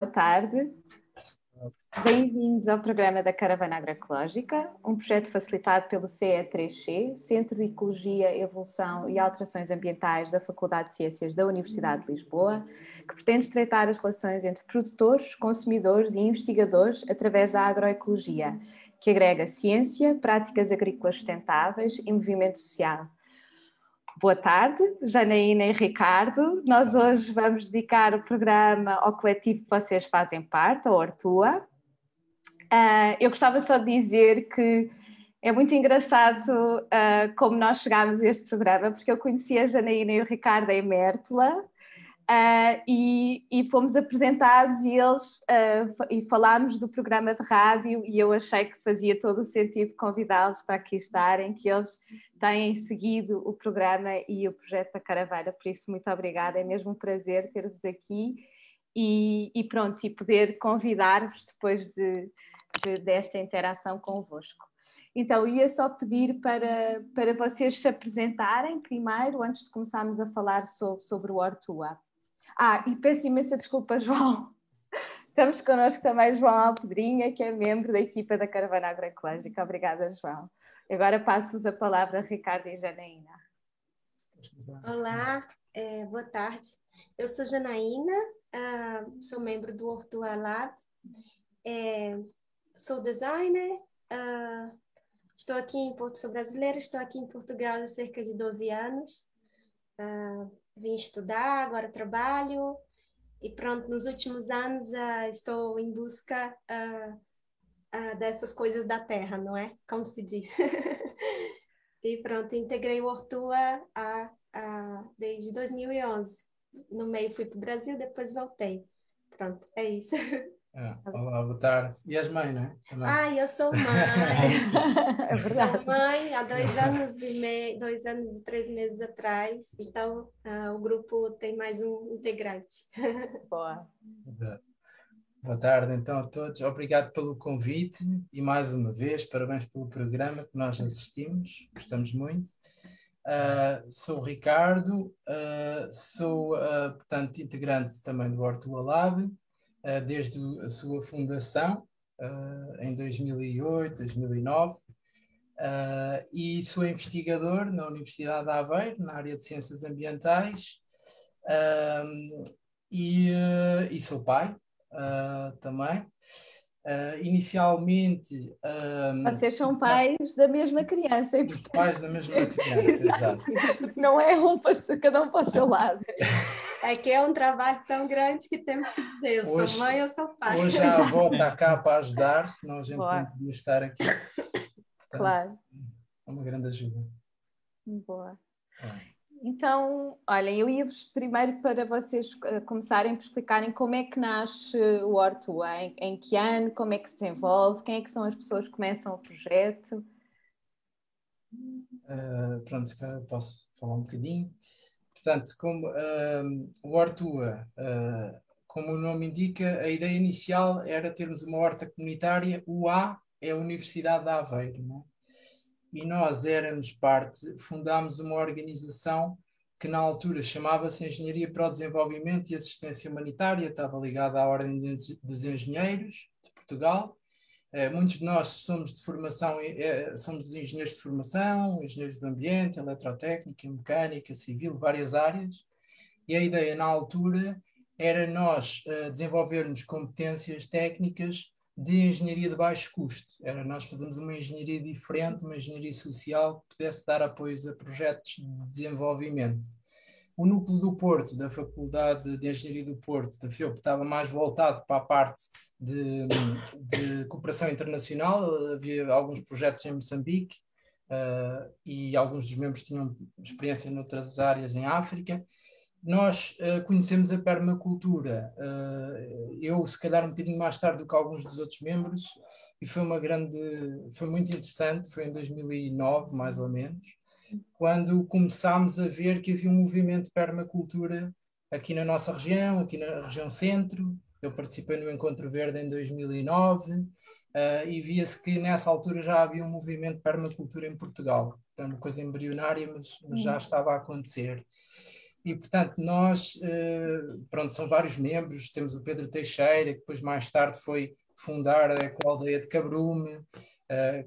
boa tarde. Bem-vindos ao programa da Caravana Agroecológica, um projeto facilitado pelo CE3C, Centro de Ecologia, Evolução e Alterações Ambientais da Faculdade de Ciências da Universidade de Lisboa, que pretende estreitar as relações entre produtores, consumidores e investigadores através da agroecologia, que agrega ciência, práticas agrícolas sustentáveis e movimento social. Boa tarde, Janaína e Ricardo. Nós hoje vamos dedicar o programa ao coletivo que vocês fazem parte, a Hortua. Uh, eu gostava só de dizer que é muito engraçado uh, como nós chegámos a este programa, porque eu conheci a Janaína e o Ricardo em Mértola, Uh, e, e, fomos apresentados e eles uh, e falámos do programa de rádio e eu achei que fazia todo o sentido convidá-los para aqui estarem, que eles têm seguido o programa e o projeto da Caravana, por isso muito obrigada, é mesmo um prazer ter-vos aqui e, e, pronto, e poder convidar-vos depois de, de, desta interação convosco. Então, ia só pedir para, para vocês se apresentarem primeiro, antes de começarmos a falar sobre, sobre o Hortua. Ah, e peço imensa desculpa, João. Estamos connosco também João Alpedrinha, que é membro da equipa da Caravana Agroecológica. Obrigada, João. Agora passo-vos a palavra a Ricardo e Janaína. Olá, é, boa tarde. Eu sou Janaína, uh, sou membro do Hortua Lab, é, sou designer, uh, estou aqui em Porto Sou Brasileira, estou aqui em Portugal há cerca de 12 anos. Uh, vim estudar, agora trabalho e pronto, nos últimos anos uh, estou em busca uh, dessas coisas da terra, não é? Como se diz. e pronto, integrei o Hortua a, a, desde 2011. No meio fui para o Brasil, depois voltei. Pronto, é isso. É. Olá, boa tarde. E és mãe, não é? Também. Ah, eu sou mãe. é verdade. Sou mãe há dois anos e meio, dois anos e três meses atrás. Então, uh, o grupo tem mais um integrante. Boa. Boa tarde, então, a todos. Obrigado pelo convite e mais uma vez, parabéns pelo programa que nós assistimos, gostamos muito. Uh, sou o Ricardo, uh, sou, portanto, integrante também do Hortua Lab desde a sua fundação, uh, em 2008, 2009, uh, e sou investigador na Universidade de Aveiro, na área de Ciências Ambientais, e, e, sou pai também. Uh, inicialmente. Um, Vocês são pais da mesma criança. E portanto... Pais da mesma criança, exato. Não é um para, cada um para o seu lado. É que é um trabalho tão grande que temos que dizer, eu hoje, sou mãe, eu sou pai. Hoje a avó está cá para ajudar, senão a gente Boa. não podia estar aqui. Portanto, claro. É uma grande ajuda. Boa. É. Então, olhem, eu ia-vos primeiro para vocês eh, começarem por explicarem como é que nasce o Hortua, em, em, que ano, como é que se desenvolve, quem é que são as pessoas que começam o projeto. Uh, pronto, se calhar posso falar um bocadinho. Portanto, como uh, o Hortua, uh, como o nome indica, a ideia inicial era termos uma horta comunitária, o A é a Universidade de Aveiro, não é? e nós éramos parte, fundámos uma organização que na altura chamava-se Engenharia para o Desenvolvimento e Assistência Humanitária, estava ligada à Ordem dos Engenheiros de Portugal. Eh, muitos de nós somos de formação, eh, somos engenheiros de formação, engenheiros do ambiente, eletrotécnica, mecânica, civil, várias áreas. E a ideia na altura era nós desenvolvermos competências técnicas de engenharia de baixo custo. Era nós fazemos uma engenharia diferente, uma engenharia social que pudesse dar apoios a projetos de desenvolvimento. O núcleo do Porto, da Faculdade de Engenharia do Porto, da FIOP, estava mais voltado para a parte de, de cooperação internacional. Havia alguns projetos em Moçambique uh, e alguns dos membros tinham experiência noutras áreas em África nós uh, conhecemos a permacultura. Uh, eu, se calhar, um bocadinho mais tarde do que alguns dos outros membros, e foi uma grande, foi muito interessante. Foi em 2009, mais ou menos, quando começámos a ver que havia um movimento de permacultura aqui na nossa região, aqui na região centro. Eu participei no Encontro Verde em 2009 uh, eh, e via-se que nessa altura já havia um movimento de permacultura em Portugal. Então, uma coisa embrionária, mas, mas já estava a acontecer. E, portanto, nós, uh, pronto, são vários membros, temos o Pedro Teixeira, que depois mais tarde foi fundar a aldeia de Cabrume,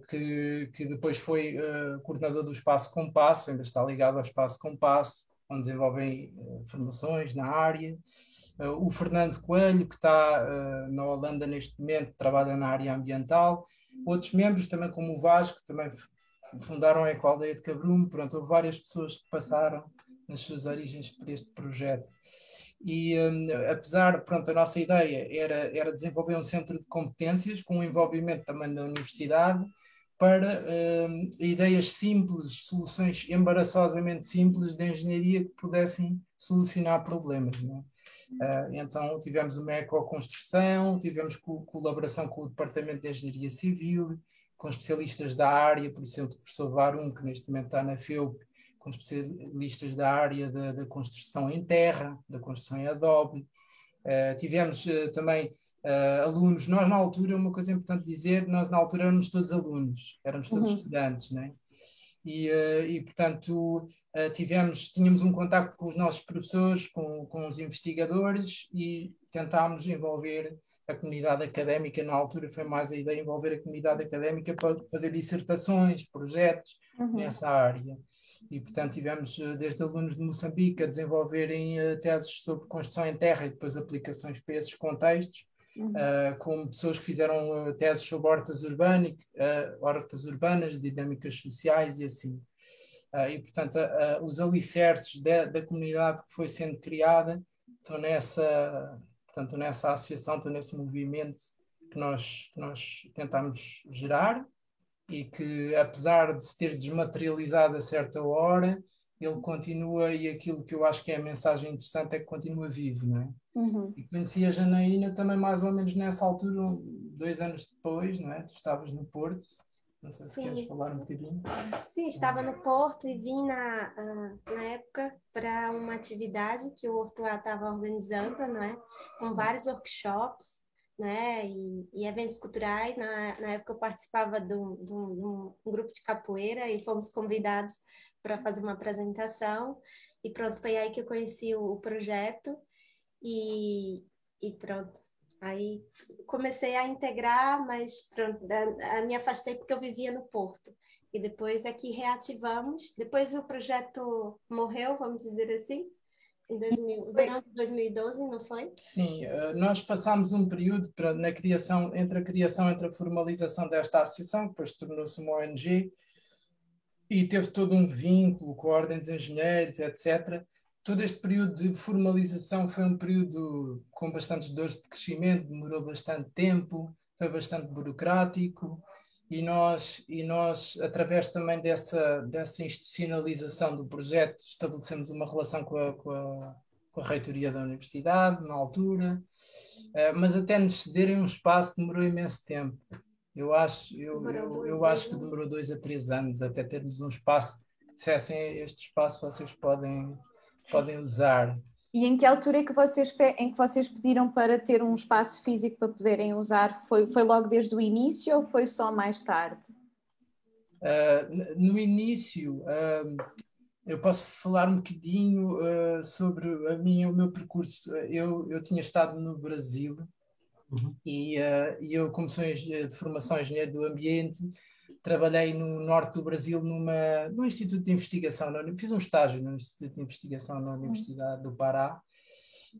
que, que depois foi uh, coordenador do Espaço Compasso, ainda está ligado ao Espaço Compasso, onde desenvolvem formações na área. o Fernando Coelho, que está na Holanda neste momento, trabalha na área ambiental. Outros membros, também como o Vasco, também fundaram a Ecoaldeia de Cabrume. Pronto, houve várias pessoas que passaram nas suas origens por este projeto. E um, apesar, pronto, a nossa ideia era, era desenvolver um centro de competências com o envolvimento também da universidade para um, ideias simples, soluções embaraçosamente simples de engenharia que pudessem solucionar problemas. Uh, então tivemos uma ecoconstrução, tivemos co colaboração com o Departamento de Engenharia Civil, com especialistas da área, por exemplo, o professor Varum, que neste momento está na FEUP, com especialistas da área da, da construção em terra, da construção em adobe. Uh, tivemos uh, também uh, alunos, nós na altura, uma coisa importante dizer, nós na altura éramos todos alunos, éramos todos uhum. estudantes, né? E, e portanto, tivemos, tínhamos um contacto com os nossos professores, com, com os investigadores e tentámos envolver a comunidade académica, na altura foi mais a ideia de envolver a comunidade académica para fazer dissertações, projetos uhum. nessa área e, portanto, tivemos eh, desde alunos de Moçambique a desenvolverem uh, teses sobre construção em terra e depois aplicações para esses contextos, uhum. uh, como pessoas que fizeram uh, teses sobre hortas, urbânic, hortas urbanas, dinâmicas sociais e assim. e, portanto, os alicerces de, da comunidade que foi sendo criada estão nessa, portanto, nessa associação, estão nesse movimento que nós, que nós tentamos gerar e que, apesar de se ter desmaterializado a certa hora, ele continua, e aquilo que eu acho que é a mensagem interessante é que continua vivo, não é? Uhum. E conheci a Janaína também mais ou menos nessa altura, dois anos depois, não é? Tu estavas no Porto, não sei se Sim. queres falar um bocadinho. Sim, estava no Porto e vim na, uh, na época para uma atividade que o Hortuá estava organizando, não é? Com vários workshops né, e, e, eventos culturais. Na, na época eu participava de um, de, um, de um, grupo de capoeira e fomos convidados para fazer uma apresentação. E pronto, foi aí que eu conheci o, o projeto e, e pronto. Aí comecei a integrar, mas pronto, a, a me afastei porque eu vivia no Porto. E depois é que reativamos. Depois o projeto morreu, vamos dizer assim, em 2000, verão de 2012, não foi? Sim, eh, nós passámos um período para, na criação, entre a criação, entre a formalização desta associação, depois tornou-se uma ONG, e teve todo um vínculo com a Ordem dos Engenheiros, etc. Todo este período de formalização foi um período com bastantes dores de crescimento, demorou bastante tempo, foi bastante burocrático, e nós, e nós através também dessa, dessa institucionalização do projeto, estabelecemos uma relação com a, com a, com a reitoria da universidade, na altura, uh, mas até nos cederem um espaço demorou imenso tempo. Eu acho, eu, eu, eu acho que demorou dois a três anos até termos um espaço que dissessem este espaço vocês podem, podem usar. E em que altura é que vocês, em que vocês pediram para ter um espaço físico para poderem usar? Foi, foi logo desde o início ou foi só mais tarde? Uh, no início, uh, eu posso falar um bocadinho uh, sobre a minha, o meu percurso. Eu, eu tinha estado no Brasil uhum. e, e eu, como sou de formação engenheiro do ambiente, trabalhei no norte do Brasil numa, num instituto de investigação, fiz um estágio no instituto de investigação na Universidade do Pará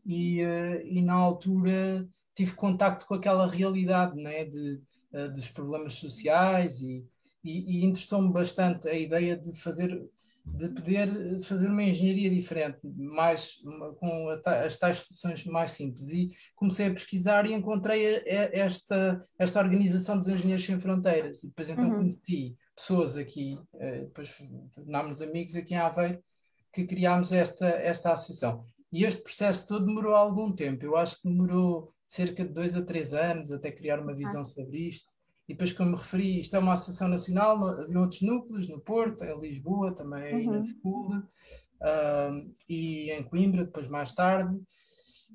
e, eh, e na altura tive contacto com aquela realidade né, de, eh, dos problemas sociais e, e, e interessou-me bastante a ideia de fazer de poder fazer uma engenharia diferente, mais com as tais soluções mais simples. E comecei a pesquisar e encontrei esta, esta organização dos Engenheiros Sem Fronteiras. E depois então uhum. conheci pessoas aqui, eh, depois tornámos amigos aqui em Aveiro, que criámos esta, esta associação. E este processo todo demorou algum tempo. Eu acho que demorou cerca de dois a três anos até criar uma visão sobre isto. E depois, como me referi, isto é uma associação nacional, havia outros núcleos no Porto, em Lisboa, também uhum. na FECUL, uh, e em Coimbra, depois mais tarde.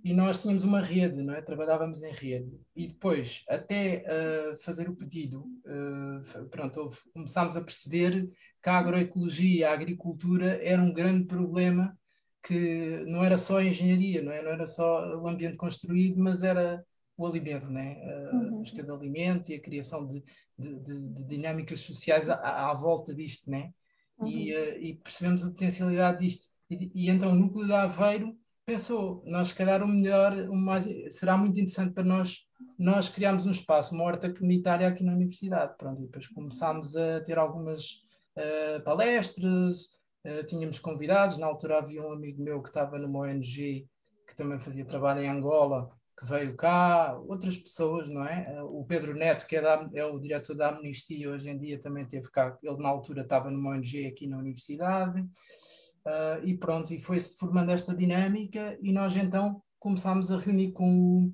E nós tínhamos uma rede, não é? trabalhávamos em rede. E depois, até uh, fazer o pedido, uh, pronto, começámos a perceber que a agroecologia, a agricultura, era um grande problema que não era só a engenharia, não, é? não era só o ambiente construído, mas era o alimento, né? a uhum. busca de alimento e a criação de, de, de, de dinâmicas sociais à, à, volta disto, né? Uhum. E, uh, e, percebemos a potencialidade disto. E, e, então o núcleo de Aveiro pensou, nós se calhar o melhor, o mais, será muito interessante para nós, nós criarmos um espaço, uma horta comunitária aqui na universidade. Pronto, e depois começámos a ter algumas uh, palestras, uh, tínhamos convidados, na altura havia um amigo meu que estava numa ONG que também fazia trabalho em Angola, que veio cá, outras pessoas, não é? O Pedro Neto, que é, da, é, o diretor da Amnistia, hoje em dia também teve cá, ele na altura estava numa ONG aqui na universidade, uh, e pronto, e foi-se formando esta dinâmica, e nós então começámos a reunir com,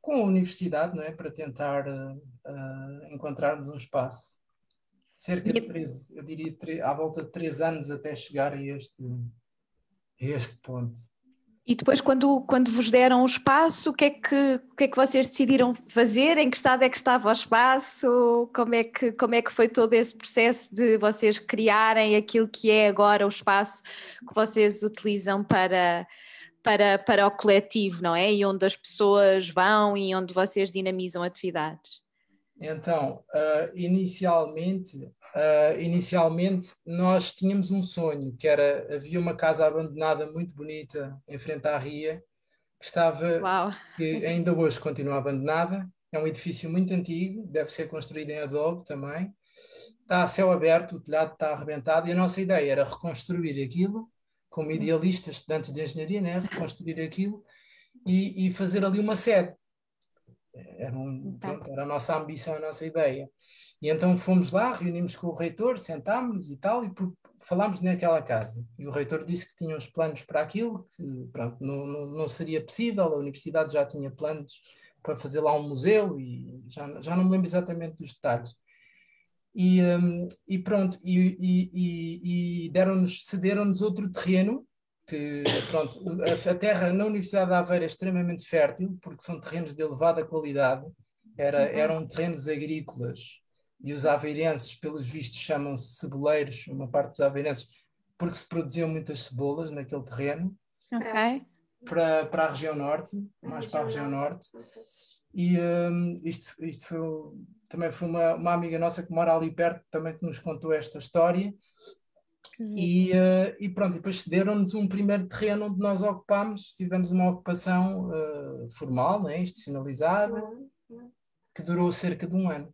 com a universidade, não é? Para tentar uh, uh, encontrarmos um espaço. Cerca de três, eu diria, três, à volta de três anos até chegar a este, a este ponto. E depois, quando, quando vos deram o espaço, o que, é que, o que é que vocês decidiram fazer? Em que estado é que estava o espaço? Como é que, como é que foi todo esse processo de vocês criarem aquilo que é agora o espaço que vocês utilizam para, para, para o coletivo, não é? E onde as pessoas vão e onde vocês dinamizam atividades? Então, uh, inicialmente, Uh, inicialmente nós tínhamos um sonho, que era, havia uma casa abandonada muito bonita em frente à ria, que estava, Uau. que ainda hoje continua abandonada, é um edifício muito antigo, deve ser construído em adobe também, está a céu aberto, o telhado está arrebentado, e a nossa ideia era reconstruir aquilo, como idealistas, estudantes de engenharia, né? reconstruir aquilo e, e fazer ali uma sede. Era, um, pronto, era a nossa ambição, a nossa ideia. E então fomos lá, reunimos com o reitor, sentámos e tal, e falámos naquela casa. E o reitor disse que tinha uns planos para aquilo, que pronto, não, não, não seria possível, a universidade já tinha planos para fazer lá um museu, e já, já não me lembro exatamente dos detalhes. E, um, e pronto, e, e, e deram-nos, cederam-nos outro terreno que pronto, a, terra na Universidade de Aveiro é extremamente fértil, porque são terrenos de elevada qualidade, Era, uhum. eram terrenos agrícolas, e os aveirenses, pelos vistos, chamam-se ceboleiros, uma parte dos aveirenses, porque se produziam muitas cebolas naquele terreno. Ok. Para, para a região norte, mais para a região norte. E um, isto, isto foi, também foi uma, uma amiga nossa que mora ali perto, também que nos contou esta história. E, uh, e pronto, depois cederam-nos um primeiro terreno onde nós ocupámos, tivemos uma ocupação uh, formal, né, institucionalizada, que durou cerca de um ano.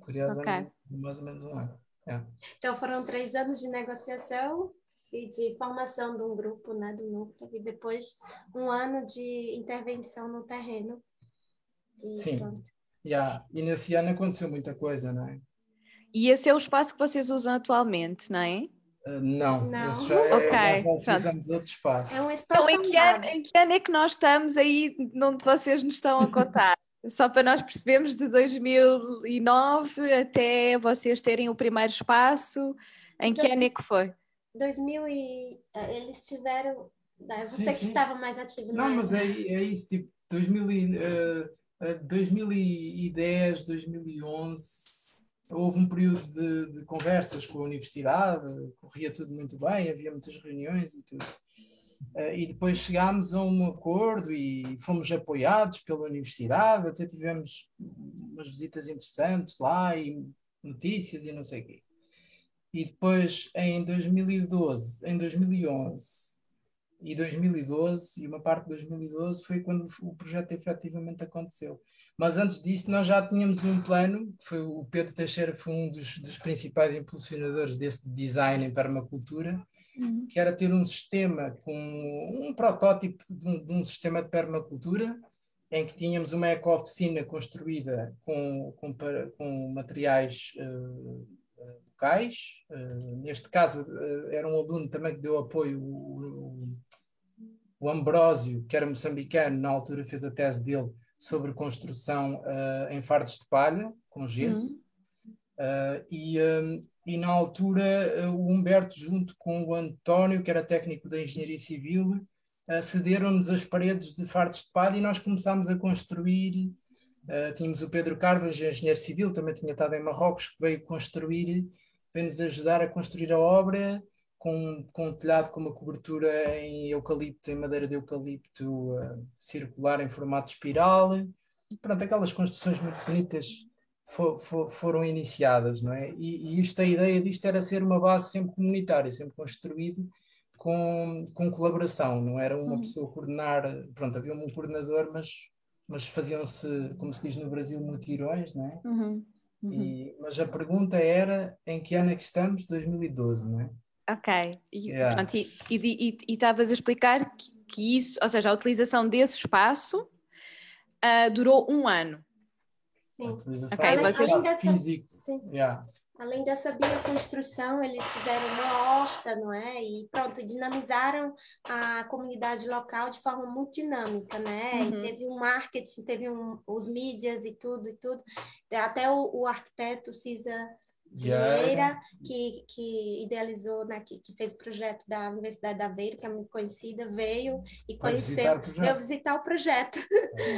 Curiosamente, okay. mais ou menos um ano. É. Então foram três anos de negociação e de formação de um grupo, né, do núcleo, e depois um ano de intervenção no terreno. E Sim. Pronto. Yeah. E nesse ano aconteceu muita coisa, não é? E esse é o espaço que vocês usam atualmente, não é? Não, não. Esse já é, okay, utilizamos outro espaço. É um espaço então, em que, ano, em que ano é que nós estamos aí onde vocês nos estão a contar? Só para nós percebermos de 2009 até vocês terem o primeiro espaço, em que ano é que foi? 2000 e eh, eles tiveram, você sim, que sim. estava mais ativo. Não, mas é, é isso, tipo 2000 e, uh, 2010, 2011 houve um período de, de, conversas com a universidade, corria tudo muito bem, havia muitas reuniões e tudo. Uh, e depois chegámos a um acordo e fomos apoiados pela universidade, até tivemos umas visitas interessantes lá e notícias e não sei o quê. E depois, em 2012, em 2011 e 2012, e uma parte de 2012, foi quando o projeto efetivamente aconteceu. Mas antes disso, nós já tínhamos um plano, foi o Pedro Teixeira foi um dos, dos principais impulsionadores desse design em permacultura, uhum. que era ter um sistema com um protótipo de um, de um sistema de permacultura, em que tínhamos uma eco-oficina construída com, com, com materiais uh, locais. Uh, neste caso, uh, era um aluno também que deu apoio, o, o, Ambrósio, que era moçambicano, na altura fez a tese dele sobre construção uh, em fardos de palha, com gesso. Uhum. Uh, e, um, e na altura uh, o Humberto, junto com o António, que era técnico da Engenharia Civil, cederam-nos as paredes de fardos de palha e nós começámos a construir. tínhamos o Pedro Carvas, engenheiro civil, também tinha estado em Marrocos, que veio construir, veio-nos ajudar a construir a obra com, com um telhado com uma cobertura em eucalipto, em madeira de eucalipto uh, circular em formato espiral. Pronto, aquelas construções muito bonitas for, for, foram iniciadas, não é? E, e isto, a ideia disto era ser uma base sempre comunitária, sempre construída com, com colaboração, não era uma uhum. pessoa coordenar, pronto, havia um coordenador, mas, mas faziam-se, como se diz no Brasil, mutirões, não é? Uhum. Uhum. E, mas a pergunta era em que ano é que estamos? 2012, não é? Ok, e yeah. estavas a explicar que, que, isso, ou seja, a utilização desse espaço uh, durou um ano. Sim. Ok, vocês... Físico. Sim. Yeah. Além dessa bioconstrução, eles fizeram uma horta, não é? E pronto, dinamizaram a comunidade local de forma muito dinâmica, né? Uhum. teve um marketing, teve um, os mídias e tudo e tudo. Até o, o arquiteto Cisa Vieira, que, que idealizou, né, que, que fez o projeto da Universidade da Aveiro, que é muito conhecida, veio e conheceu, veio visitar o projeto.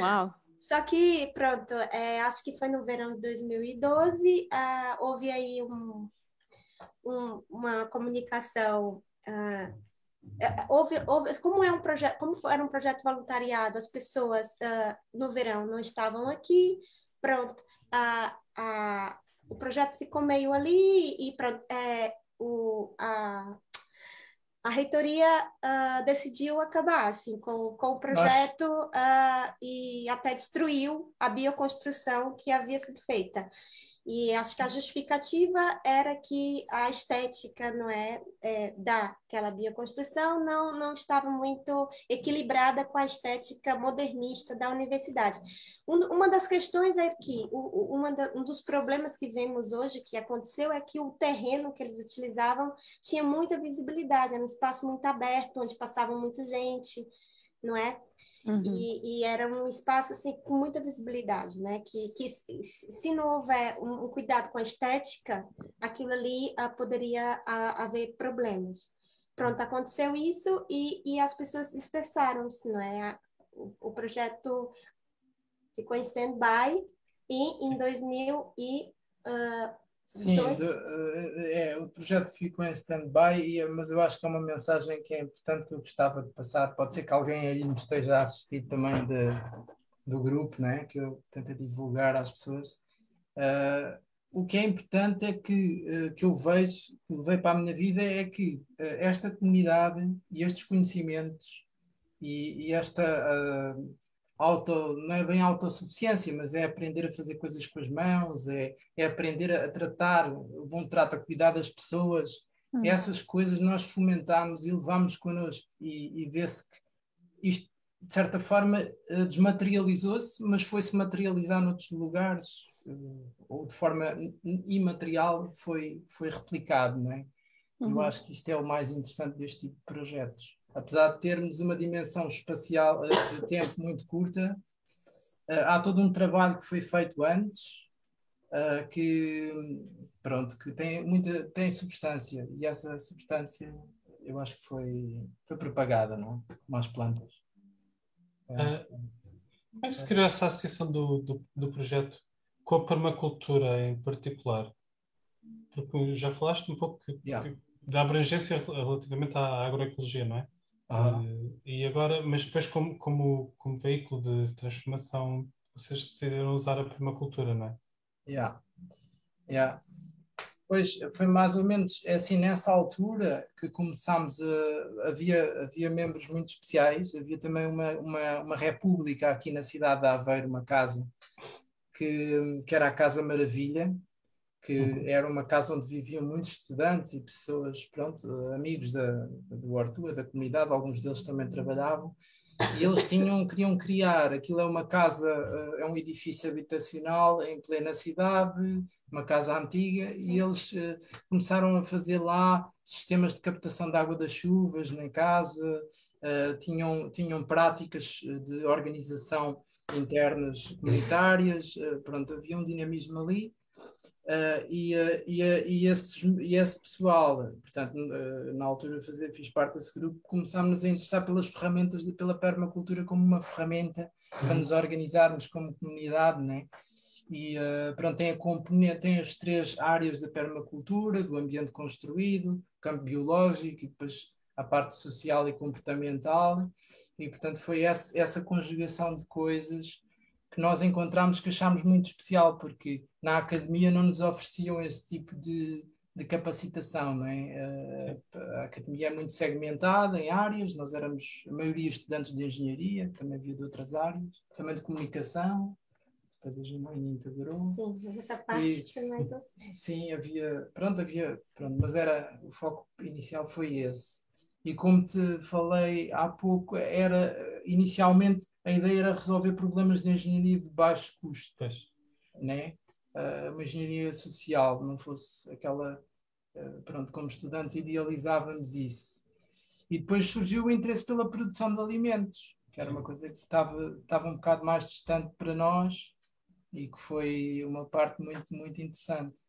Uau! Só que, pronto, é, acho que foi no verão de 2012, uh, houve aí um, um, uma comunicação. Uh, houve, houve, como é um projeto, como era um projeto voluntariado, as pessoas uh, no verão não estavam aqui, pronto, a, a, o projeto ficou meio ali e pronto, é, o, a, a reitoria uh, decidiu acabar assim, com, com o projeto uh, e até destruiu a bioconstrução que havia sido feita. E acho que a justificativa era que a estética não é, é daquela bioconstrução não, não estava muito equilibrada com a estética modernista da universidade. Um, uma das questões é que o, uma da, um dos problemas que vemos hoje que aconteceu é que o terreno que eles utilizavam tinha muita visibilidade, era um espaço muito aberto, onde passava muita gente, não é? Uhum. E, e, era um espaço assim, com muita visibilidade, né? Que, que se não houver um, um cuidado com a estética, aquilo ali uh, poderia uh, haver problemas. Pronto, aconteceu isso e, e as pessoas dispersaram-se, não é? O, o projeto ficou em stand-by e em 2000 e uh, Sim, de, é, o projeto ficou em stand-by, mas eu acho que é uma mensagem que é importante que eu gostava de passar. Pode ser que alguém aí me esteja a assistir também de, do grupo, né? que eu tento divulgar às pessoas. Uh, o que é importante é que, uh, que eu vejo, que levei para a minha vida, é que uh, esta comunidade e estes conhecimentos e, e esta auto, não é bem autossuficiência, mas é aprender a fazer coisas com as mãos, é, é aprender a, a tratar, o bom trato, a cuidar das pessoas. Hum. Essas coisas nós fomentamos e levamos connosco e, e vê-se que isto, de certa forma, eh, desmaterializou-se, mas foi-se materializar noutros lugares, eh, ou de forma imaterial foi, foi replicado, não é? Uhum. Eu acho que isto é o mais interessante deste tipo de projetos apesar de termos uma dimensão espacial eh, de tempo muito curta, eh, há todo um trabalho que foi feito antes eh, que pronto que tem muita tem substância e essa substância eu acho que foi foi propagada não como as plantas é. como é que se criou essa associação do, do, do projeto com a permacultura em particular porque já falaste um pouco que, yeah. que da abrangência relativamente à agroecologia, não é? Uh, e agora, mas depois como, como, como veículo de transformação, vocês decidiram usar a permacultura, não é? Yeah. Yeah. Pois foi mais ou menos é assim nessa altura que começámos a. Havia, havia membros muito especiais, havia também uma, uma, uma república aqui na cidade de Aveiro, uma casa, que, que era a Casa Maravilha, que uhum. era uma casa onde viviam muitos estudantes e pessoas, pronto, amigos da, do Artua, da comunidade, alguns deles também trabalhavam, e eles tinham, queriam criar, aquilo é uma casa, eh, é um edifício habitacional em plena cidade, uma casa antiga, Sim. e eles uh, começaram a fazer lá sistemas de captação de água das chuvas na casa, uh, tinham, tinham práticas de organização internas comunitárias, uh, pronto, havia um dinamismo ali, Uh, e, uh, e, uh, e, esses, e, esse pessoal, portanto, na altura fazer, fiz parte desse grupo, começámos a interessar pelas ferramentas, de, pela permacultura como uma ferramenta para uhum. nos organizarmos como comunidade, né? e uh, pronto, tem a componente, tem as três áreas da permacultura, do ambiente construído, campo biológico e depois a parte social e comportamental, e portanto foi essa, essa conjugação de coisas que nós encontramos que achámos muito especial, porque na academia não nos ofereciam esse tipo de, de capacitação, não é? A, academia é muito segmentada em áreas, nós éramos a maioria estudantes de engenharia, também havia de outras áreas, também de comunicação, depois a Janaína integrou. Sim, essa parte e, mais assim. Sim, havia, pronto, havia, pronto, mas era, o foco inicial foi esse. E como te falei há pouco, era, inicialmente, a ideia era resolver problemas de engenharia de baixo custo, pois. né? Uh, uma engenharia social, não fosse aquela, uh, pronto, como estudantes idealizávamos isso. E depois surgiu o interesse pela produção de alimentos, que era uma coisa que estava, estava um bocado mais distante para nós, e que foi uma parte muito, muito interessante.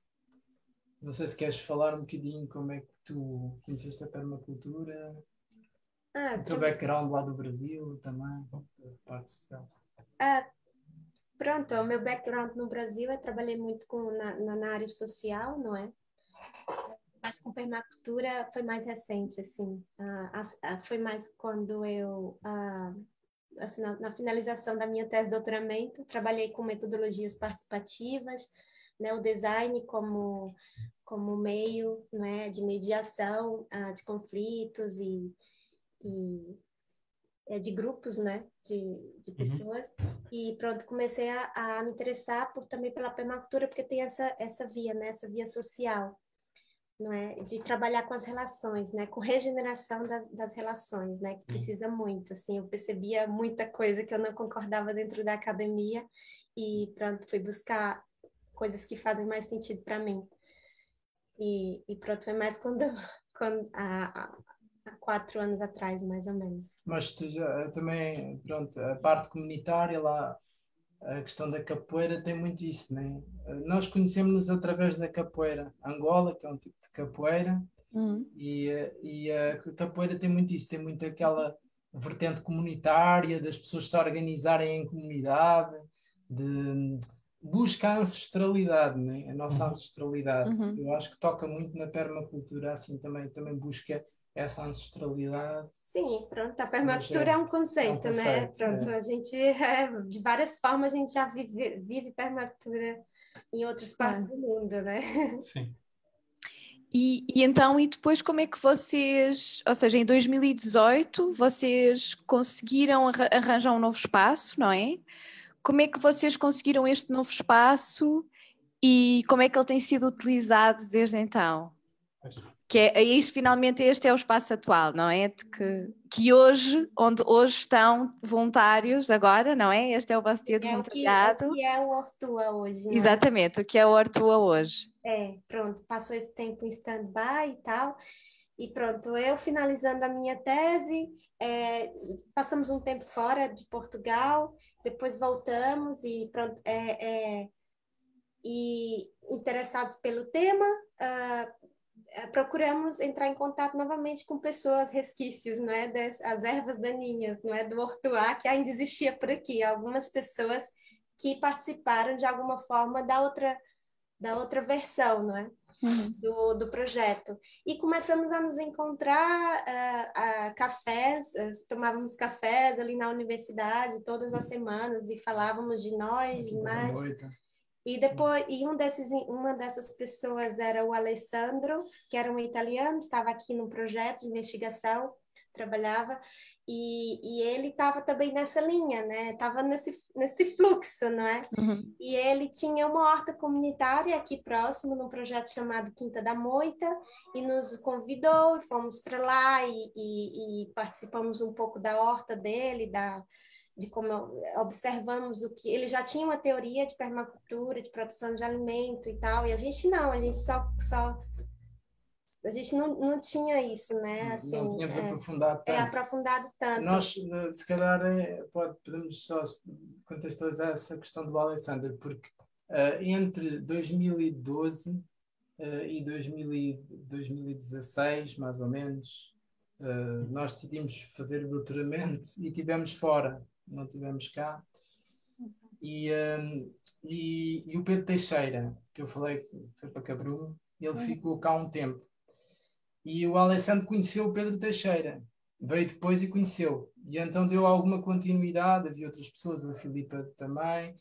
Não sei se queres falar um bocadinho como é que tu conheceste a permacultura, ah, o teu background lá do Brasil também, parte social. Ah, pronto, o meu background no Brasil, eu trabalhei muito com, na, na área social, não é? Mas com permacultura foi mais recente, assim. Ah, ah, foi mais quando eu ah, assim, na, na, finalização da minha tese de doutoramento, trabalhei com metodologias participativas, né, o design como, como meio né, de mediação uh, de conflitos e, e é, de grupos, né, de, de uhum. pessoas. Uhum. E pronto, comecei a, a, me interessar por, também pela permacultura, porque tem essa, essa via, né, essa via social não é? De trabalhar com as relações, né? Com regeneração das, das relações, né? Que precisa muito, assim. Eu percebia muita coisa que eu não concordava dentro da academia e pronto, fui buscar coisas que fazem mais sentido para mim. E, e pronto, foi mais quando, quando há, há quatro anos atrás, mais ou menos. Mas tu já, também, pronto, a parte comunitária lá a questão da capoeira tem muito isso, né? Nós conhecemos-nos através da capoeira. Angola, que é um tipo de capoeira, uhum. e, e a capoeira tem muito isso, tem muito aquela vertente comunitária, das pessoas se organizarem em comunidade, de busca a ancestralidade, né? a nossa uhum. ancestralidade. Uhum. Eu acho que toca muito na permacultura, assim também, também busca essa ancestralidade. Sim, pronto, a permacultura é, é, um conceito, é um né? conceito né? Pronto, é. a gente, é, de várias formas, a gente já vive, vive permacultura em outras partes do mundo, né? Sim. E, e, então, e depois como é que vocês, ou seja, em 2018, vocês conseguiram arranjar um novo espaço, não é? Como é que vocês conseguiram este novo espaço e como é que ele tem sido utilizado desde então? Que é, é isto finalmente este é o espaço atual, não é? De que, que hoje, onde hoje estão voluntários agora, não é? Este é o vosso dia de é voluntariado. O que, é o Hortua hoje. Não é? Exatamente, o que é o Hortua hoje. É, pronto, passou esse tempo em stand-by e tal, e pronto, eu finalizando a minha tese, é, passamos um tempo fora de Portugal, depois voltamos e pronto, é, é e interessados pelo tema, uh, procuramos entrar em contato novamente com pessoas, resquícios, não é, das as ervas daninhas, não é, do hortuá que ainda existia por aqui, algumas pessoas que participaram de alguma forma da outra da outra versão, não é, uhum. do, do projeto. E começamos a nos encontrar uh, uh, cafés, uh, tomávamos cafés ali na universidade todas as semanas e falávamos de nós, de mais e depois, e um desses, uma dessas pessoas era o Alessandro, que era um italiano, estava aqui num projeto de investigação, trabalhava, e, e ele estava também nessa linha, né? Estava nesse, nesse fluxo, não é? Uhum. E ele tinha uma horta comunitária aqui próximo, num projeto chamado Quinta da Moita, e nos convidou, e fomos para lá e, e, e participamos um pouco da horta dele, da de como observamos o que ele já tinha uma teoria de permacultura, de produção de alimento e tal, e a gente não, a gente só só a gente não, não tinha isso, né? Assim, não tínhamos é, aprofundado é tanto. É aprofundado tanto. Nós, eh, se calhar, é, pode, podemos só contextualizar essa questão do Alexander, porque uh, entre 2012 uh, e 2000, 2016, mais ou menos, uh, nós decidimos fazer o doutoramento e tivemos fora não tivemos cá. E, um, e, e, o Pedro Teixeira, que eu falei que foi para Cabrumo, ele uhum. ficou cá um tempo. E o Alessandro conheceu o Pedro Teixeira, veio depois e conheceu. E então deu alguma continuidade, havia outras pessoas, a Filipa também,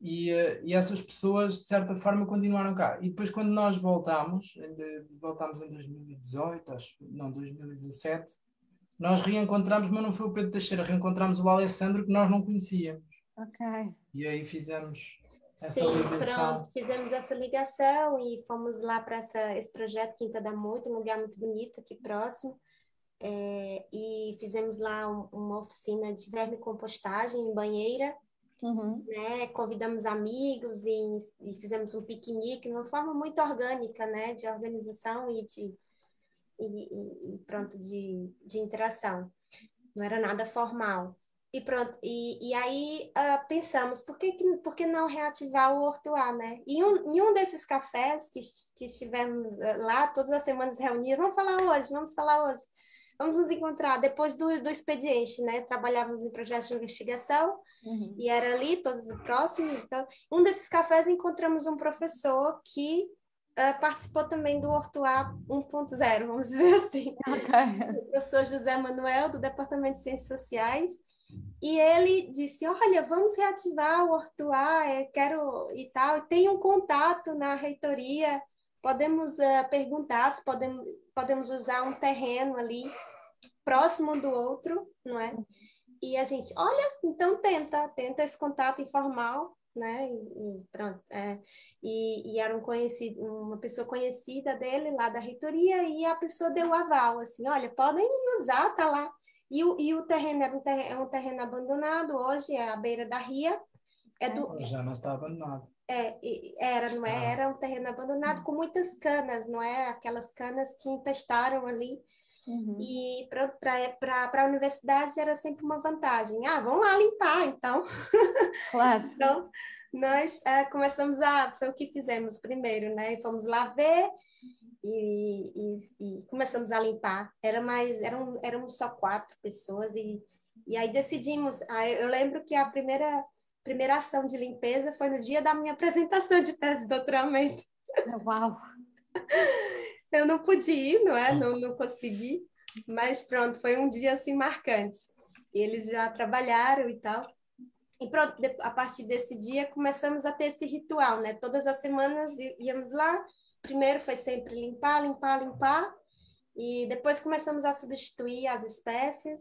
e, uh, e essas pessoas, de certa forma, continuaram cá. E depois, quando nós voltámos, voltámos em 2018, acho, não, 2017, nós reencontramos, mas não foi o Pedro Teixeira, reencontramos o Alessandro que nós não conhecíamos. Ok. E aí fizemos essa Sim, ligação. pronto, fizemos essa ligação e fomos lá para esse projeto Quinta da Moita, um lugar muito bonito aqui próximo. É, e fizemos lá um, uma oficina de vermicompostagem em banheira, Uhum. Né? Convidamos amigos e, e, fizemos um piquenique de uma forma muito orgânica, né? De organização e de e, e, pronto de, de interação. Não era nada formal. E pronto, e, e aí uh, pensamos, por que, por que não reativar o Hortuá, né? E um, em um desses cafés que, que estivemos uh, lá, todas as semanas reunidos, vamos falar hoje, vamos falar hoje vamos nos encontrar depois do, do expediente, né? Trabalhávamos em projetos de investigação uhum. e era ali, todos próximos. Então, um desses cafés encontramos um professor que uh, participou também do Hortuá 1.0, vamos dizer assim. Okay. O professor José Manuel, do Departamento de Ciências Sociais. E ele disse: Olha, vamos reativar o Hortuá, quero e tal. Tem um contato na reitoria podemos uh, perguntar se podemos, podemos usar um terreno ali próximo do outro, não é? E a gente, olha, então tenta, tenta esse contato informal, né? E, pronto. É, e, e, era um conhecido, uma pessoa conhecida dele lá da reitoria e a pessoa deu o aval, assim, olha, podem usar, tá lá. E o, e o terreno era um terreno, é um terreno abandonado, hoje é à beira da ria. É do, Já não está abandonado. É, era, não é? Era um terreno abandonado com muitas canas, não é? Aquelas canas que empestaram ali. Uhum. E para a universidade era sempre uma vantagem. Ah, vamos lá limpar, então. Claro. então, nós é, começamos a. Foi o que fizemos primeiro, né? E fomos lá ver e, e, e, começamos a limpar. Era mais, eram, éramos só quatro pessoas e, e aí decidimos. eu lembro que a primeira primeira ação de limpeza foi no dia da minha apresentação de tese de doutoramento. Uau! Eu não pude ir, não é? Não, não consegui, mas pronto, foi um dia assim marcante. Eles já trabalharam e tal. E pronto, a partir desse dia começamos a ter esse ritual, né? Todas as semanas íamos lá. Primeiro foi sempre limpar, limpar, limpar. E depois começamos a substituir as espécies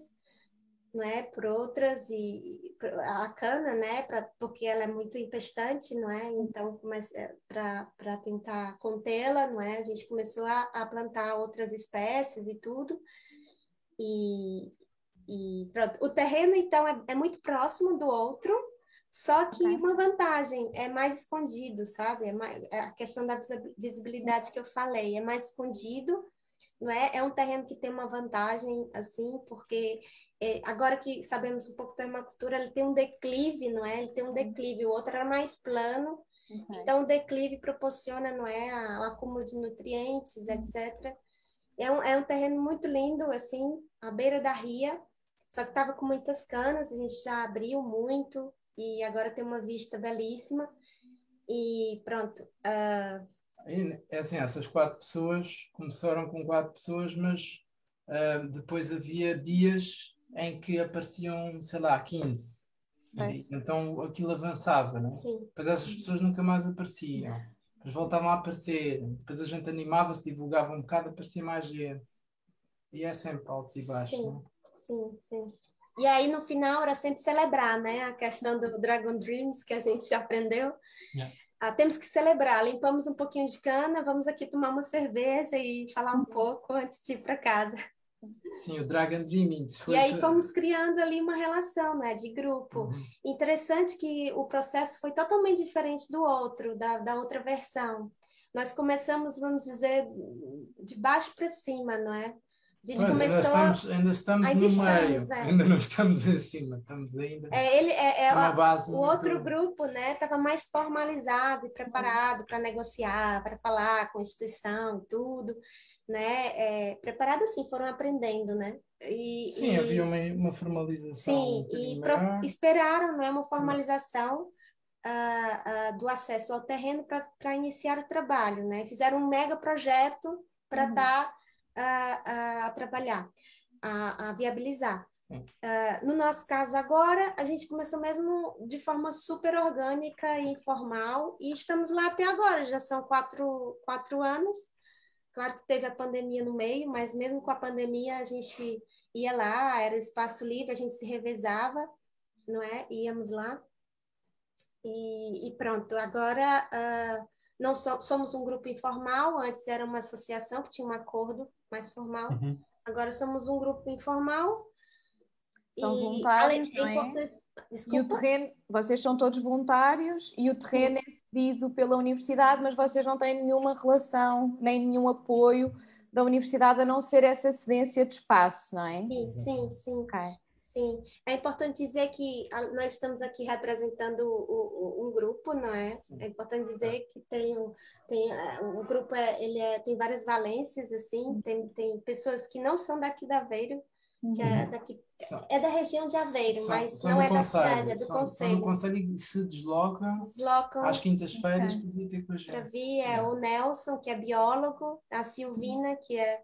é por outras e a cana, né, pra, porque ela é muito empestante, não é? Então, é, para tentar contê-la, não é? A gente começou a, a, plantar outras espécies e tudo. E, e. O terreno, então, é, é muito próximo do outro, só que okay. uma vantagem é mais escondido, sabe? É, mais, é a questão da visibilidade que eu falei, é mais escondido não é? É um terreno que tem uma vantagem, assim, porque é, agora que sabemos um pouco permacultura, ele tem um declive, não é? Ele tem um declive, o outro era mais plano, uhum. então o declive proporciona, não é, o acúmulo de nutrientes, uhum. etc. É um, é um terreno muito lindo, assim, à beira da ria, só que estava com muitas canas, a gente já abriu muito, e agora tem uma vista belíssima, e pronto. Uh... É assim, essas quatro pessoas começaram com quatro pessoas, mas uh, depois havia dias em que apareciam, sei lá, 15. Então aquilo avançava, né? Sim. Depois essas pessoas nunca mais apareciam. Depois voltavam a aparecer. Depois a gente animava-se, divulgava um bocado, aparecia mais gente. E é sempre altos e baixos, sim. né? Sim, sim. E aí no final era sempre celebrar, né? A questão do Dragon Dreams que a gente já aprendeu. Yeah. Ah, temos que celebrar. Limpamos um pouquinho de cana, vamos aqui tomar uma cerveja e falar um pouco antes de ir para casa. Sim, o Dragon Dreaming. e aí fomos criando ali uma relação né, de grupo. Uhum. Interessante que o processo foi totalmente diferente do outro, da, da outra versão. Nós começamos, vamos dizer, de baixo para cima, não é? A gente pois, começou... Ainda estamos, ainda estamos ainda no estamos, meio, é. ainda não estamos em cima, estamos ainda é, ele, é, é base o outro grupo né estava mais formalizado e preparado para negociar, para falar com a instituição tudo né, é, preparado assim, foram aprendendo, né? E, Sim, e... havia uma, uma formalização. Sim, e pro, esperaram, não é uma formalização uh, uh, do acesso ao terreno para iniciar o trabalho, né? Fizeram um mega projeto para estar uhum. tá, a trabalhar, a, a viabilizar. Uh, no nosso caso agora, a gente começou mesmo de forma super orgânica e informal, e estamos lá até agora, já são quatro, quatro anos. Claro que teve a pandemia no meio, mas mesmo com a pandemia a gente ia lá, era espaço livre, a gente se revezava, não é? Íamos lá. E, e pronto, agora uh, não so, somos um grupo informal, antes era uma associação que tinha um acordo mais formal, uhum. agora somos um grupo informal são e, voluntários, não é? E o terreno, vocês são todos voluntários e o terreno Sim. é cedido pela universidade, mas vocês não têm nenhuma relação, nem nenhum apoio da universidade a não ser essa cedência de espaço, não é? Sim, sim, sim. Okay. Sim, é importante dizer que nós estamos aqui representando o, o, um grupo, não é? Sim. É importante dizer que tem, tem é, o grupo é, ele é, tem várias valências assim, tem, tem pessoas que não são daqui da Aveiro, que é uhum. daqui é da região de Aveiro, mas não é da cidade, é do só, conselho. Só no conselho se desloca se deslocam às quintas-feiras okay. podia ter com a gente. Para vir é, é o Nelson, que é biólogo, a Silvina, que é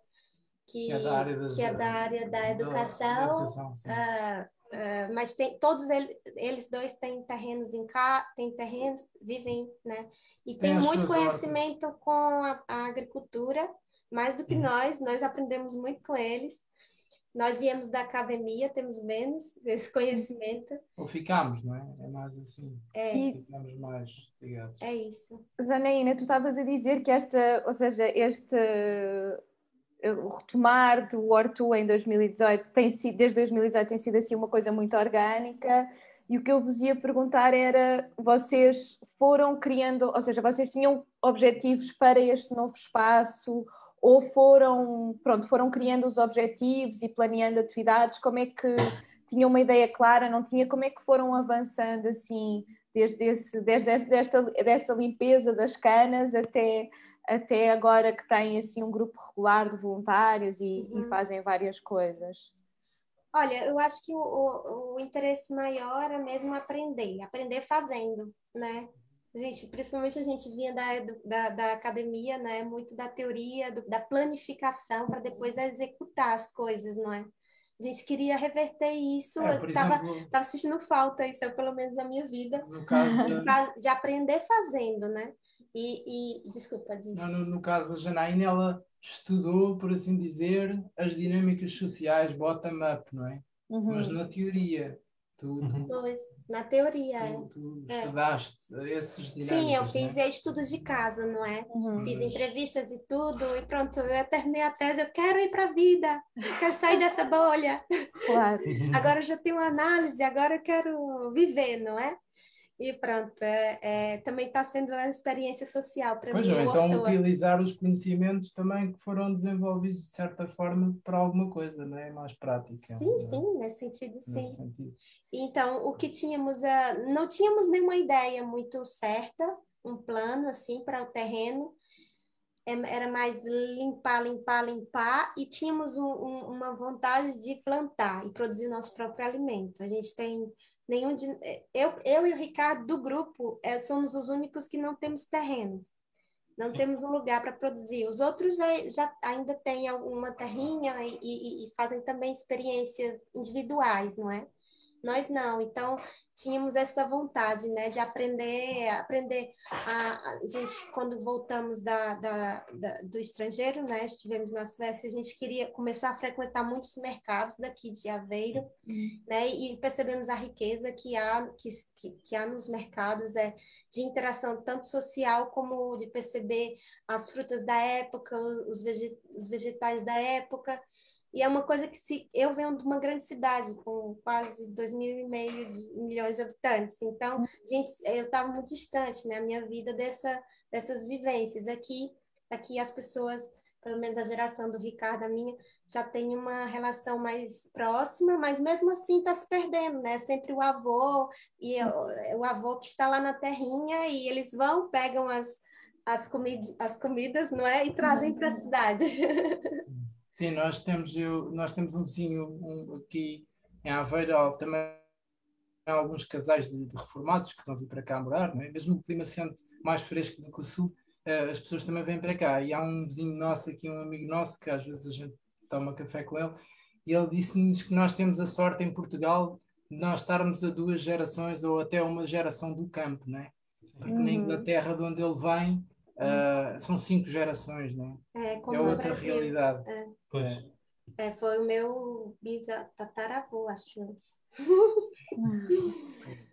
que, que é da área, das, que é da, área da educação, da educação uh, uh, mas tem todos eles, eles dois têm terrenos em cá, têm terrenos, vivem, né? E tem, tem muito conhecimento com a, a, agricultura, mais do que hum. nós, nós aprendemos muito com eles. Nós viemos da academia, temos menos esse conhecimento. Ou ficamos, não é? É mais assim. É. Ficamos mais ligados. É isso. Janaína, tu estavas a dizer que esta, ou seja, este o retomar do Horto em 2018 tem sido, desde 2018 tem sido assim uma coisa muito orgânica. E o que eu vos ia perguntar era, vocês foram criando, ou seja, vocês tinham objetivos para este novo espaço? Ou foram, pronto, foram criando os objetivos e planeando atividades, como é que tinham uma ideia clara, não tinha, como é que foram avançando assim, desde, esse, desde desta, dessa limpeza das canas até, até agora que têm assim um grupo regular de voluntários e, uhum. e fazem várias coisas? Olha, eu acho que o, o, o interesse maior é mesmo aprender, aprender fazendo, né? Gente, principalmente a gente vinha da, da, da academia, né? Muito da teoria, do, da planificação para depois executar as coisas, não é? A gente queria reverter isso, é, eu estava tava sentindo falta, isso é pelo menos na minha vida, no caso de... de aprender fazendo, né? E, e desculpa, diz. No, no, caso da Janaína, ela estudou, por assim dizer, as dinâmicas sociais bottom-up, não é? Uhum. Mas na teoria, tu, tu, pois na teoria. Tu, tu é. estudaste esses dinâmicos, Sim, eu fiz né? estudos de casa, não é? Uhum. Fiz entrevistas e tudo, e pronto, eu terminei a tese, eu quero ir para a vida, quero sair dessa bolha. Claro. agora eu já tenho uma análise, agora eu quero viver, não é? E pronto, é, é também está sendo uma experiência social para mim. Pois é, então utilizar os conhecimentos também que foram desenvolvidos de certa forma para alguma coisa, não é? Mais prática. Sim, é? sim, nesse sentido, sim. Nesse sentido. Então, o que tínhamos, uh, não tínhamos nenhuma ideia muito certa, um plano assim para o terreno, era mais limpar, limpar, limpar, e tínhamos um, um, uma vontade de plantar e produzir nosso próprio alimento. A gente tem nenhum de, eu, eu e o Ricardo do grupo é, somos os únicos que não temos terreno. Não temos um lugar para produzir. Os outros é, já ainda têm alguma terrinha e, e, e fazem também experiências individuais, não é? Nós não. Então, tínhamos essa vontade, né, de aprender, aprender a, a gente quando voltamos da, da, da, do estrangeiro, né, estivemos na Suécia, a gente queria começar a frequentar muitos mercados daqui de Aveiro, né, e percebemos a riqueza que há que, que, que há nos mercados é de interação tanto social como de perceber as frutas da época, os, os vegetais da época e é uma coisa que se eu venho de uma grande cidade com quase dois mil e meio de, milhões de habitantes, então gente, eu estava muito distante na né, minha vida dessa dessas vivências aqui. Aqui as pessoas, pelo menos a geração do Ricardo, a minha, já tem uma relação mais próxima, mas mesmo assim está se perdendo, né? Sempre o avô e o, o avô que está lá na terrinha e eles vão pegam as as, comid as comidas, não é, e trazem para a cidade. Sim, nós temos, eu, nós temos um vizinho um, aqui em Aveiro, também alguns casais de, de, reformados que estão a vir para cá morar, é? mesmo o clima sendo mais fresco do que o sul, uh, as pessoas também vêm para cá. E há um vizinho nosso aqui, um amigo nosso, que às vezes a gente toma café com ele, e ele disse-nos que nós temos a sorte em Portugal de nós estarmos a duas gerações ou até uma geração do campo, não é? Porque uhum. na Inglaterra, de onde ele vem, uh, são cinco gerações, não é? É, é outra realidade. É. Pois. É, foi o meu bisa tataravô, acho.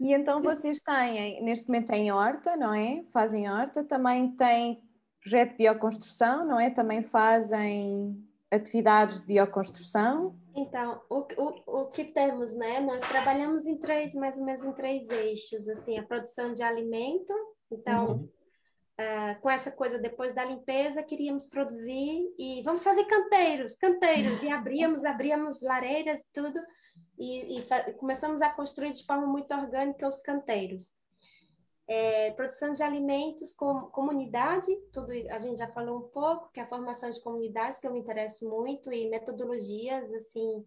e então vocês têm, neste momento têm horta, não é? Fazem horta, também têm projeto de bioconstrução, não é? Também fazem atividades de bioconstrução. Então, o, o, o que temos, né? Nós trabalhamos em três, mais ou menos em três eixos, assim, a produção de alimento, então, uhum. Uh, com essa coisa, depois da limpeza, queríamos produzir e vamos fazer canteiros, canteiros, e abríamos, abríamos lareiras, tudo, e, e começamos a construir de forma muito orgânica os canteiros. É, produção de alimentos, com, comunidade, tudo a gente já falou um pouco, que é a formação de comunidades, que eu me interesso muito, e metodologias, assim,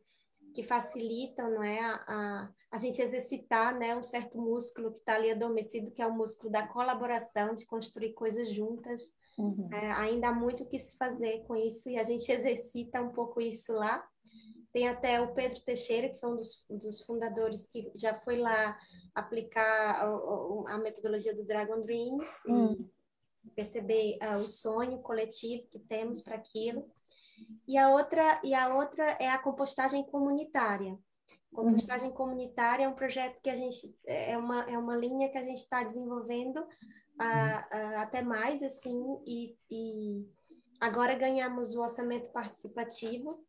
que facilitam, não é, a, a, a gente exercitar, né, um certo músculo que está ali adormecido, que é o músculo da colaboração, de construir coisas juntas. Uhum. É, ainda há muito o que se fazer com isso, e a gente exercita um pouco isso lá. Tem até o Pedro Teixeira, que foi um dos, dos fundadores, que já foi lá aplicar a, a metodologia do Dragon Dreams hum. e perceber uh, o sonho coletivo que temos para aquilo. E a outra e a outra é a compostagem comunitária. Compostagem hum. comunitária é um projeto que a gente é uma é uma linha que a gente está desenvolvendo até mais assim e, e agora ganhamos o orçamento participativo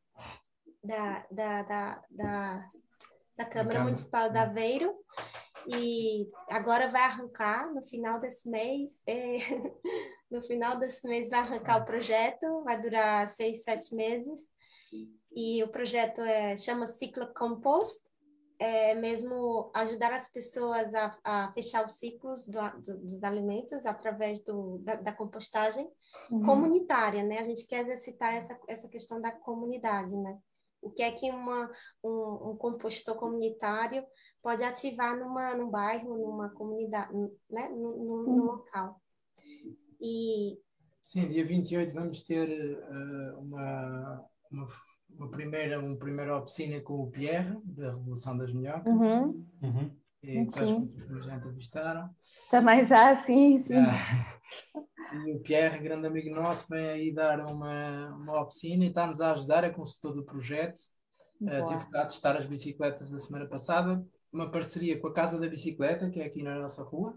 da, da, da, da, da Câmara Municipal da Aveiro e agora vai arrancar no final desse mês. É, no final desse mês vai arrancar o projeto, vai durar seis, sete meses. E o projeto é, chama Ciclo Compost, é mesmo ajudar as pessoas a, a fechar os ciclos do, do, dos alimentos através do, da, da compostagem uhum. comunitária, né? A gente quer exercitar essa, essa questão da comunidade, né? O que é que uma, um, um compostor comunitário pode ativar numa, num bairro, numa comunidade, né? no, no uhum. local. E... Sim, dia 28 vamos ter uh, uma, uma, uma, primeira, uma primeira oficina com o Pierre, da Revolução das Minhocas. Uhum. Uhum. E que acho que já entrevistaram. Também já, sim, sim. E o Pierre, grande amigo nosso, vem aí dar uma, uma oficina e está-nos a ajudar, é consultor do projeto. Uh, tive que testar as bicicletas a semana passada, uma parceria com a Casa da Bicicleta, que é aqui na nossa rua.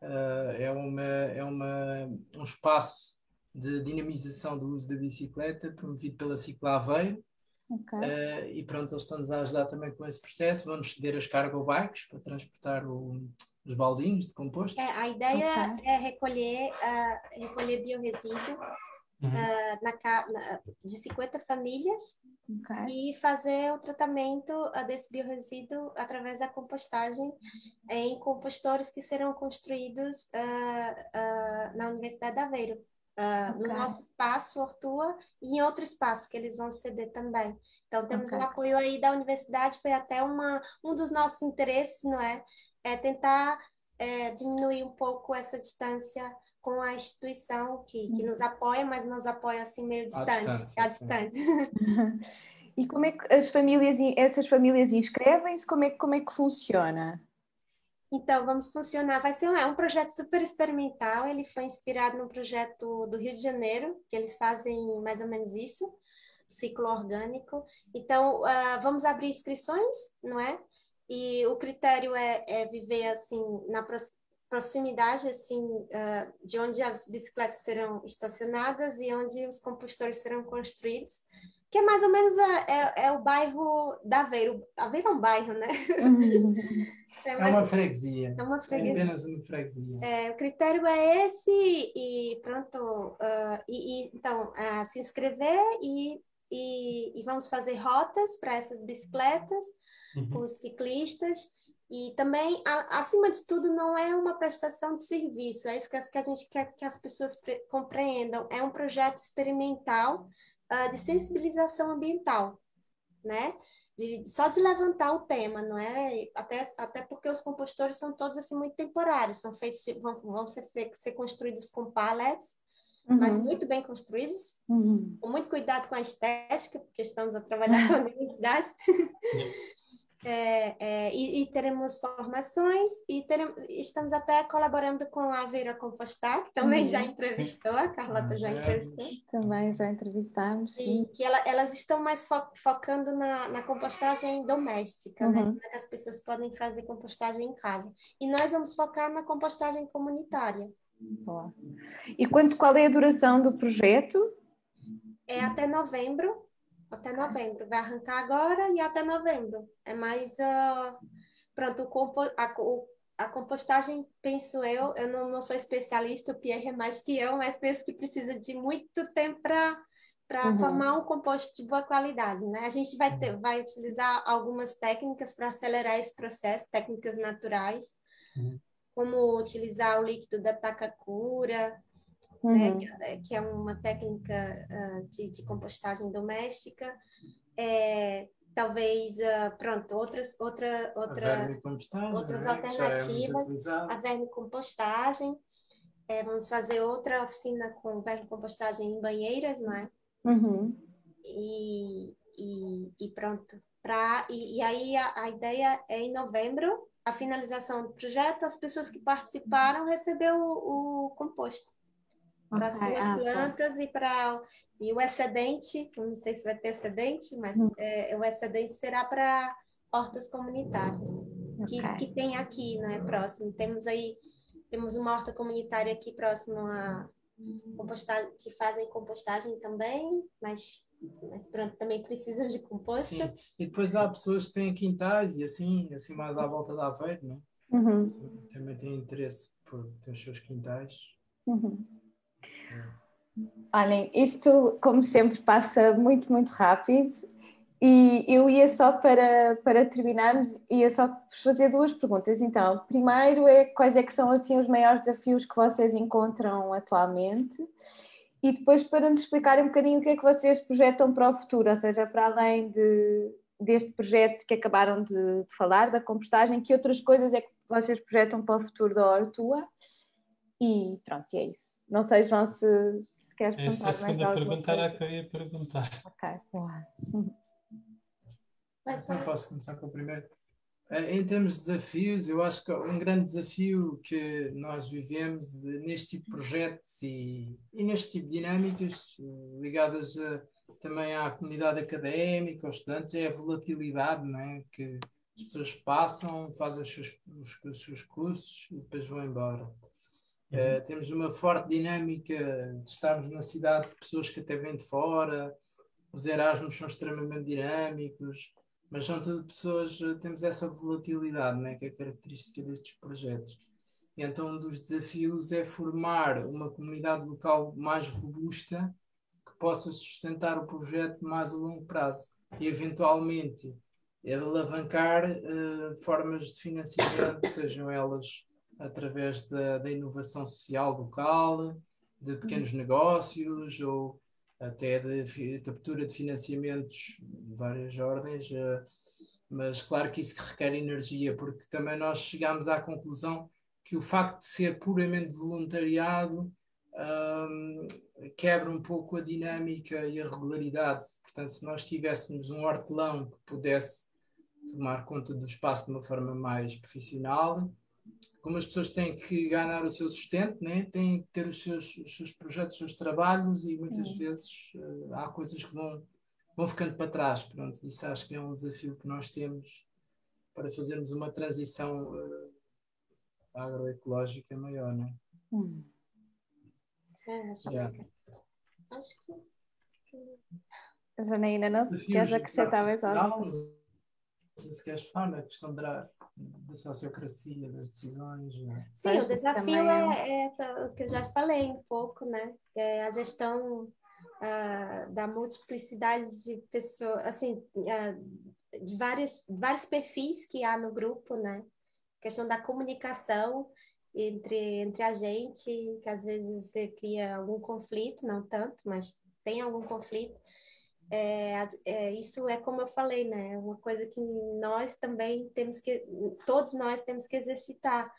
Uh, é uma, é uma, um espaço de dinamização do uso da bicicleta promovido pela Cicla Aveiro. Okay. Uh, e pronto, eles estão-nos a ajudar também com esse processo. Vão-nos ceder as cargo bikes para transportar o, os baldinhos de composto. É, a ideia okay. é recolher, uh, recolher biorresíduo uhum. uh, na, na, de 50 famílias okay. e fazer o tratamento uh, desse biorresíduo através da compostagem em compostores que serão construídos na Universidade de Aveiro. Uh, okay. no nosso espaço, Hortua, e em outro espaço que eles vão ceder também. Então, temos okay. um apoio aí da universidade, foi até uma, um dos nossos interesses, não é? É tentar é, diminuir um pouco essa distância com a instituição que, que nos apoia, mas nos apoia assim meio distante, à distância. e como é que as famílias, essas famílias inscrevem-se? Como é, como é que funciona? Então, vamos funcionar. Vai ser um, é um projeto super experimental. Ele foi inspirado no projeto do Rio de Janeiro, que eles fazem mais ou menos isso, ciclo orgânico. Então, uh, vamos abrir inscrições, não é? E o critério é, é viver assim na proximidade assim uh, de onde as bicicletas serão estacionadas e onde os compostores serão construídos que é mais ou menos a, é, é, o bairro da Aveiro. Aveiro é um bairro, né? é, é, uma freguesia. É uma freguesia. É apenas uma freguesia. É, o critério é esse e pronto. Uh, e, e, então, uh, se inscrever e, e, e vamos fazer rotas para essas bicicletas uhum. com os ciclistas. E também, a, acima de tudo, não é uma prestação de serviço, é isso que a gente quer que as pessoas compreendam. É um projeto experimental uh, de sensibilização ambiental, né? de, só de levantar o tema, não é? Até, até porque os compostores são todos assim muito temporários, são feitos vão, vão ser, ser construídos com pallets, uhum. mas muito bem construídos, uhum. com muito cuidado com a estética, porque estamos a trabalhar com a universidade. É, é, e, e, teremos formações e teremos, estamos até colaborando com a Vera Compostar, que também uhum, já entrevistou, a Carlota já entrevistou. Também já entrevistamos, sim. E que ela, elas estão mais fo focando na, na, compostagem doméstica, né? uhum. né? que as pessoas podem fazer compostagem em casa. E nós vamos focar na compostagem comunitária. Boa. E quanto, qual é a duração do projeto? É até novembro, até novembro. Vai arrancar agora e até novembro. É mais. Uh, pronto, o a, a, compostagem, penso eu, eu não, não sou especialista, o Pierre é mais que eu, mas penso que precisa de muito tempo para para uhum. formar um composto de boa qualidade, né? A gente vai ter, vai utilizar algumas técnicas para acelerar esse processo, técnicas naturais, uhum. como utilizar o líquido da Takakura, né, uhum. né, que, é uma técnica uh, de, de, compostagem doméstica. É, talvez, uh, pronto, outras, outra, outra, outras né? alternativas. É a vermicompostagem. É, vamos fazer outra oficina com vermicompostagem em banheiras, não é? Uhum. E, e, e, pronto. Pra, e, e aí a, a, ideia é em novembro, a finalização do projeto, as pessoas que participaram receber o, o composto para okay. suas ah, tá. plantas tá. e para e o excedente, não sei se vai ter excedente, mas hum. é, o excedente será para hortas comunitárias okay. que, que tem aqui, né, próximo. Temos aí temos uma horta comunitária aqui próximo a compostagem que fazem compostagem também, mas mas pronto, também precisam de composto. Sim. E depois há pessoas que têm quintais e assim, assim mais à volta da Aveiro, não é? Uhum. Também têm interesse por ter os seus quintais. Uhum. Olhem, isto, como sempre, passa muito, muito rápido. E eu ia só para, para terminarmos, ia só fazer duas perguntas. Então, primeiro é quais é que são assim os maiores desafios que vocês encontram atualmente e depois para nos explicarem um bocadinho o que é que vocês projetam para o futuro, ou seja, para além de, deste projeto que acabaram de, de falar, da compostagem, que outras coisas é que vocês projetam para o futuro da Hortua? E pronto, e é isso. Não sei, João, se, se queres perguntar Essa mais segunda pergunta era a que eu ia perguntar. Ok, boa. Então posso começar com o primeiro. Eh, em termos de desafios, eu acho que um grande desafio que nós vivemos neste tipo de projetos e, e neste tipo de dinâmicas eh, ligadas a, também à comunidade académica, aos estudantes, é a volatilidade não é? que as pessoas passam, fazem os seus, os, os seus cursos e depois vão embora. Uh, temos uma forte dinâmica de estarmos na cidade de pessoas que até vêm de fora, os Erasmus são extremamente dinâmicos, mas são todas pessoas, eh, temos essa volatilidade, né, que é característica destes projetos. E então, um dos desafios é formar uma comunidade local mais robusta que possa sustentar o projeto mais a longo prazo e, eventualmente, alavancar uh, formas de financiamento, sejam elas através da, da inovação social local, de pequenos uhum. negócios ou até de captura de financiamentos de várias ordens, eh, mas claro que isso requer energia, porque também nós chegamos à conclusão que o facto de ser puramente voluntariado um, quebra um pouco a dinâmica e a regularidade. Portanto, se nós tivéssemos um hortelão que pudesse tomar conta do espaço de uma forma mais profissional, como as pessoas têm que ganhar o seu sustento, né? têm que ter os seus, os seus projetos, os seus trabalhos e muitas uhum. vezes uh, há coisas que vão, vão ficando para trás. Pronto, isso acho que é um desafio que nós temos para fazermos uma transição uh, agroecológica maior. Né? Hum. É, acho, yeah. que... acho que. Janaína, não queres acrescentar mais algo? Não sei se queres falar da questão da da sociocracia, das decisões. Né? Sim, o desafio é, é essa, o que eu já falei um pouco, né? É a gestão uh, da multiplicidade de pessoas, assim, uh, de vários, vários perfis que há no grupo, né? A questão da comunicação entre, entre a gente, que às vezes cria algum conflito, não tanto, mas tem algum conflito. É, é, isso é como eu falei, né? Uma coisa que nós também temos que, todos nós temos que exercitar.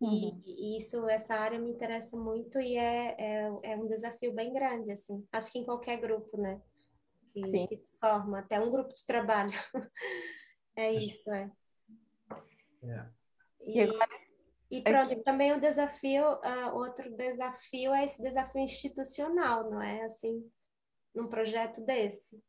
Uhum. E, e, isso, essa área me interessa muito e é, é, é, um desafio bem grande, assim. Acho que em qualquer grupo, né? Que, Sim. que se forma, até um grupo de trabalho. é isso, é. Yeah. E, e, pronto, Aqui. também o desafio, uh, outro desafio é esse desafio institucional, não é? Assim, num projeto desse.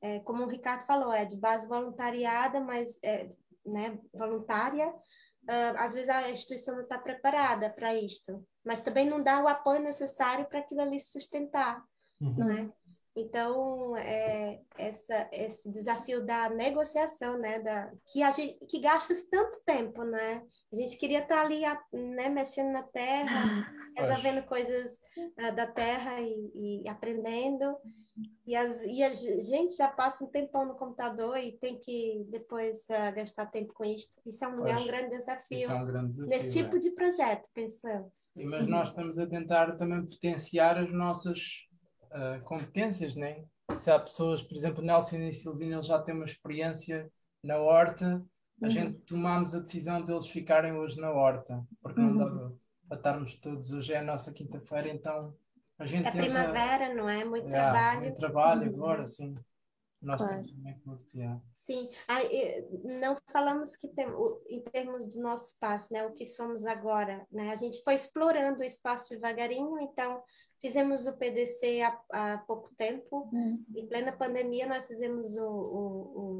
É, como o Ricardo falou, é de base voluntariada, mas é, né, voluntária. Uh, às vezes a instituição não está preparada para isto, mas também não dá o apoio necessário para aquilo ali se sustentar, uhum. não é? Então, é, essa, esse desafio da negociação, né, da, que, a gente, que gasta tanto tempo, né? A gente queria estar ali, né, mexendo na terra, resolvendo coisas uh, da terra e, e, aprendendo. E, as, e a gente já passa um tempão no computador e tem que depois uh, gastar tempo com isso. Isso é um, é um grande desafio. é um grande desafio nesse tipo é. de projeto, penso eu. Mas nós estamos a tentar também potenciar as nossas uh, competências, né? Se há pessoas, por exemplo, Nelson e Silvina, já têm uma experiência na horta, a uhum. gente tomámos a decisão deles ficarem hoje na horta, porque uhum. não dava para estarmos todos, hoje é a nossa quinta-feira, então a gente É tenta... primavera, não é? Muito yeah, trabalho. Muito trabalho uhum. agora, sim. Nós claro. também curto, yeah. Sim, não falamos que tem, em termos do nosso espaço, né, o que somos agora, né? A gente foi explorando o espaço devagarinho, então Fizemos o PDC há, há pouco tempo. Hum. Em plena pandemia, nós fizemos o, o,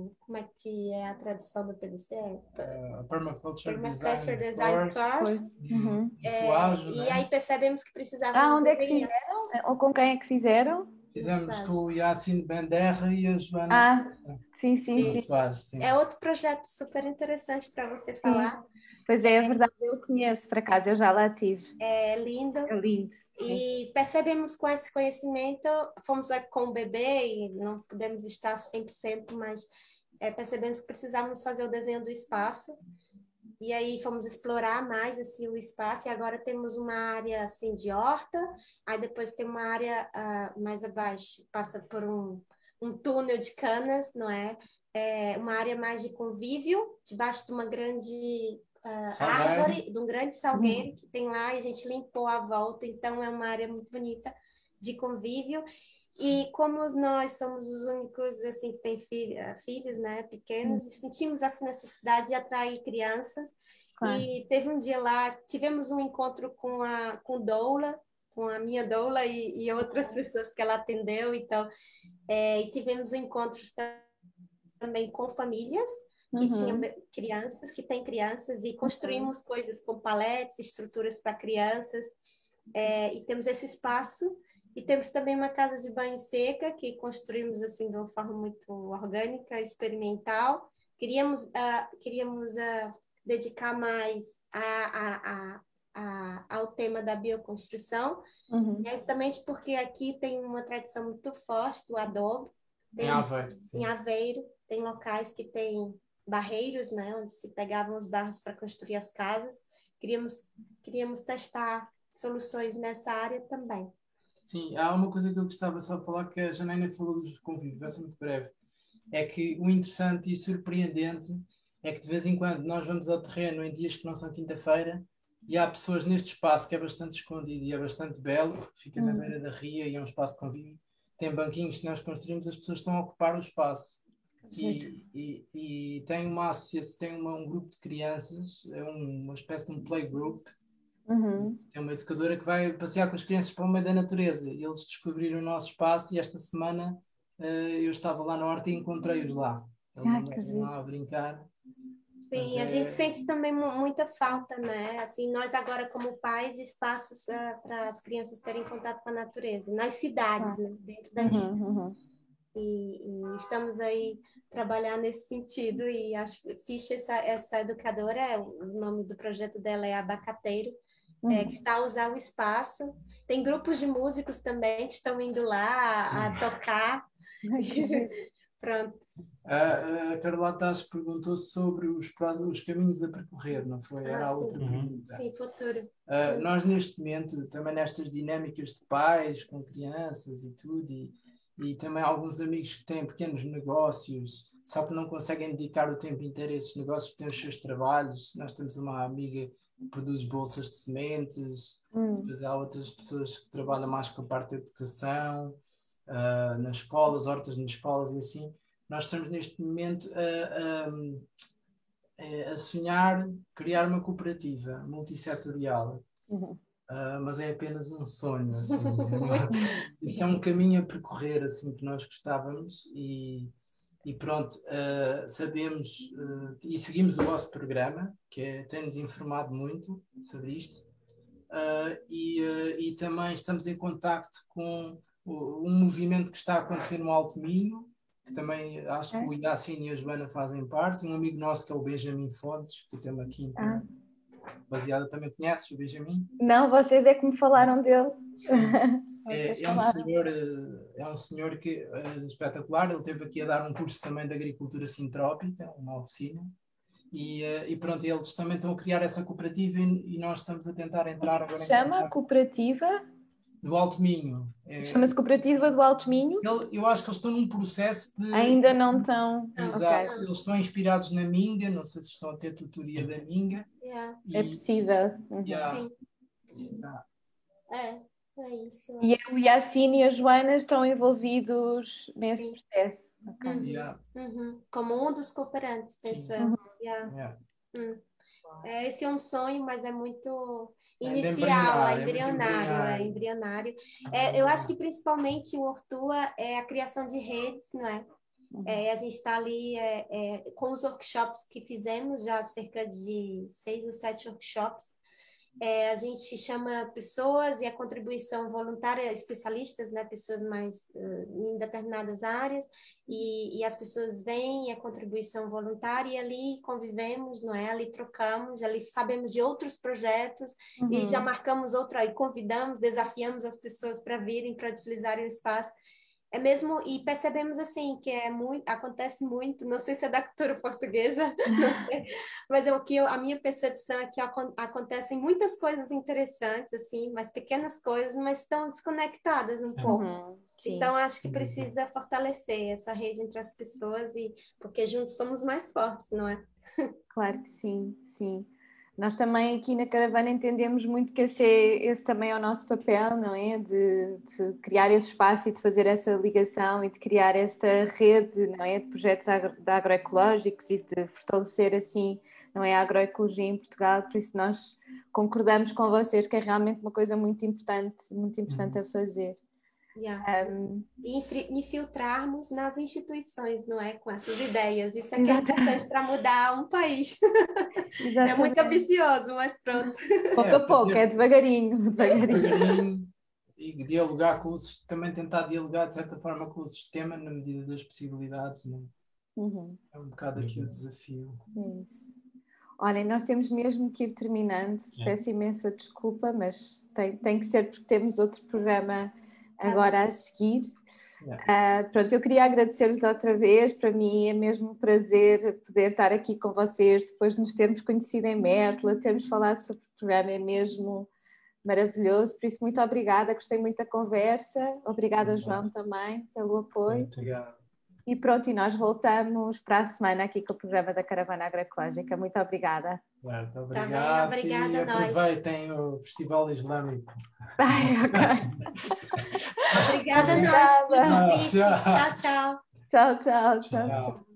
o, Como é que é a tradução do PDC? Uh, Permaculture, Permaculture Design, Design Course. Uhum. É, ágil, e né? aí percebemos que precisávamos... Ah, onde é que fizeram? Ou com quem é que fizeram? Fizemos com o Yacine Benderra e a Joana. Ah, sim, sim, sim. Soares, sim. É outro projeto super interessante para você falar. Sim. Pois é, é verdade, eu conheço, por acaso, eu já lá tive. É lindo. É lindo. E percebemos com esse conhecimento, fomos com o bebê e não podemos estar 100%, mas é, percebemos que precisávamos fazer o desenho do espaço. E aí fomos explorar mais assim, o espaço e agora temos uma área assim de horta, aí depois tem uma área uh, mais abaixo, passa por um, um túnel de canas, não é? é? Uma área mais de convívio, debaixo de uma grande uh, árvore, de um grande salgueiro que tem lá e a gente limpou a volta, então é uma área muito bonita de convívio. E como nós somos os únicos assim que têm filho, ah, filhos, né, pequenos, hum. sentimos essa necessidade de atrair crianças. Claro. E teve um dia lá, tivemos um encontro com a com Doula, com a minha Doula e, e outras pessoas que ela atendeu, então, é, e tivemos encontros também com famílias que uhum. tinha crianças, que tem crianças, e construímos uhum. coisas com paletes, estruturas para crianças, é, e temos esse espaço, e temos também uma casa de banho seca, que construímos assim de uma forma muito orgânica, experimental. Queríamos, uh, queríamos uh, dedicar mais a, a, a, a, ao tema da bioconstrução, uhum. justamente porque aqui tem uma tradição muito forte do adobe. Tem, em Aveiro. Em Aveiro, tem locais que tem barreiros, né, onde se pegavam os barros para construir as casas. Queríamos, queríamos testar soluções nessa área também. Sim, há uma coisa que eu gostava só de falar que a Janaina falou dos convívios, vai ser muito breve. É que o interessante e surpreendente é que de vez em quando nós vamos ao terreno em dias que não são quinta-feira e há pessoas neste espaço que é bastante escondido e é bastante belo, porque fica na hum. beira da ria e é um espaço de convívio. Tem banquinhos que nós construímos, as pessoas estão a ocupar o espaço. E, e, e, tem uma tem uma, um grupo de crianças, é um, uma espécie de um playgroup. Uhum. Tem uma educadora que vai passear com as crianças para o meio da natureza. E eles descobriram o nosso espaço e esta semana uh, eu estava lá na horta e encontrei-os lá. Eles ah, lá a brincar. Sim, a gente sente também muita falta, né? Assim, nós agora como pais, espaços uh, para as crianças terem contato com a natureza, nas cidades, ah. né? Dentro das uhum, uhum. E, e, estamos aí trabalhar nesse sentido e acho ficha essa, essa educadora, é, o nome do projeto dela é Abacateiro, é, uhum. é, que está a usar o espaço. Tem grupos de músicos também que estão indo lá a, a tocar. Pronto. A, a Carlota perguntou sobre os, os caminhos a percorrer, não foi? Era ah, a outra sim. pergunta. Sim, futuro. Uh, nós, neste momento, também nestas dinâmicas de pais com crianças e tudo, e, e também alguns amigos que têm pequenos negócios, só que não conseguem dedicar o tempo inteiro a esses negócios porque têm os seus trabalhos. Nós temos uma amiga que produz bolsas de sementes, hum. depois há outras pessoas que trabalham mais com a parte da educação, uh, nas escolas, hortas nas escolas e assim. Nós estamos neste momento a, a, a sonhar criar uma cooperativa multissetorial. Uhum. Uh, mas é apenas um sonho. Assim, isso é um caminho a percorrer assim que nós gostávamos e, e pronto, uh, sabemos uh, e seguimos o vosso programa, que é, tem-nos informado muito sobre isto, e, e também estamos em contacto com um movimento que está a acontecer no Alto Minho, que também acho que o Yacine e a Joana fazem parte, um amigo nosso que é o Benjamin Fontes, que temos aqui. Ah baseada também conheces o Benjamin? Não, vocês é que me falaram dele. é, é, um senhor, eh, é um senhor que é espetacular, ele teve aqui a dar um curso também de agricultura sintrópica, uma oficina, e, eh, e pronto, eles também estão a criar essa cooperativa e, e nós estamos a tentar entrar agora. Chama cooperativa? Do Alto Minho. É... Chama-se Cooperativa do Alto Minho? Eu, eu acho que eles estão num processo de. Ainda não estão. Exato. Okay. Eles estão inspirados na Minga, não sei se estão a ter tutoria da Minga. Yeah. E... É possível. Uhum. Yeah. Sim. Yeah. É, é isso. E o Yacine e a Joana estão envolvidos nesse Sim. processo. Okay. Uhum. Uhum. Como um dos cooperantes dessa. Uhum. Yeah. Hum. É, esse é um sonho, mas é muito é inicial, é embrionário, é, embrionário. É, eu acho que principalmente o Ortua é a criação de redes, não é? Uhum. É, a gente está ali é, é, com os workshops que fizemos, já cerca de seis ou sete workshops, é, a gente chama pessoas e a contribuição voluntária, especialistas, né, pessoas mais uh, em determinadas áreas, e, e, as pessoas vêm, a contribuição voluntária, e ali convivemos, não é? Ali trocamos, ali sabemos de outros projetos, uhum. e já marcamos outra, e convidamos, desafiamos as pessoas para virem, para utilizarem o espaço é mesmo e percebemos assim que é muito acontece muito não sei se é da cultura portuguesa sei, mas é o que eu, a minha percepção é que acontecem muitas coisas interessantes assim mas pequenas coisas mas estão desconectadas um pouco. Uhum, então acho que precisa fortalecer essa rede entre as pessoas e porque juntos somos mais fortes não é? Claro que sim sim nós também aqui na Caravana entendemos muito que esse, é, esse também é o nosso papel, não é? De, de, criar esse espaço e de fazer essa ligação e de criar esta rede, não é? De projetos agro, de agroecológicos e de fortalecer assim, não é? A agroecologia em Portugal, por isso nós concordamos com vocês que é realmente uma coisa muito importante, muito importante uhum. a fazer. Yeah. Um, e infiltrarmos nas instituições, não é? Com essas ideias. Isso é que é importante para mudar um país. é muito ambicioso, mas pronto. Pouco a pouco, é devagarinho. devagarinho. E dialogar com os, também tentar dialogar de certa forma com o sistema na medida das possibilidades. Não? É? Uhum. É um bocado aqui o desafio. Isso. Olhem, nós temos mesmo que ir terminando. É. Peço imensa desculpa, mas tem, tem que ser porque temos outro programa agora a seguir. Uh, pronto, eu queria agradecer-vos outra vez, para mim é mesmo um prazer poder estar aqui com vocês, depois de nos termos conhecido em Mértola, termos falado sobre o programa, é mesmo maravilhoso, por isso muito obrigada, gostei muito da conversa, obrigada João também pelo apoio. Muito obrigado. E pronto, e nós voltamos para a semana aqui com o programa da Caravana Agroecológica. Muito obrigada. Muito tá obrigado. Também, obrigada e aproveitem nós. o Festival Islâmico. Ai, obrigada a nós. Tchau, tchau. Tchau, tchau. tchau. tchau.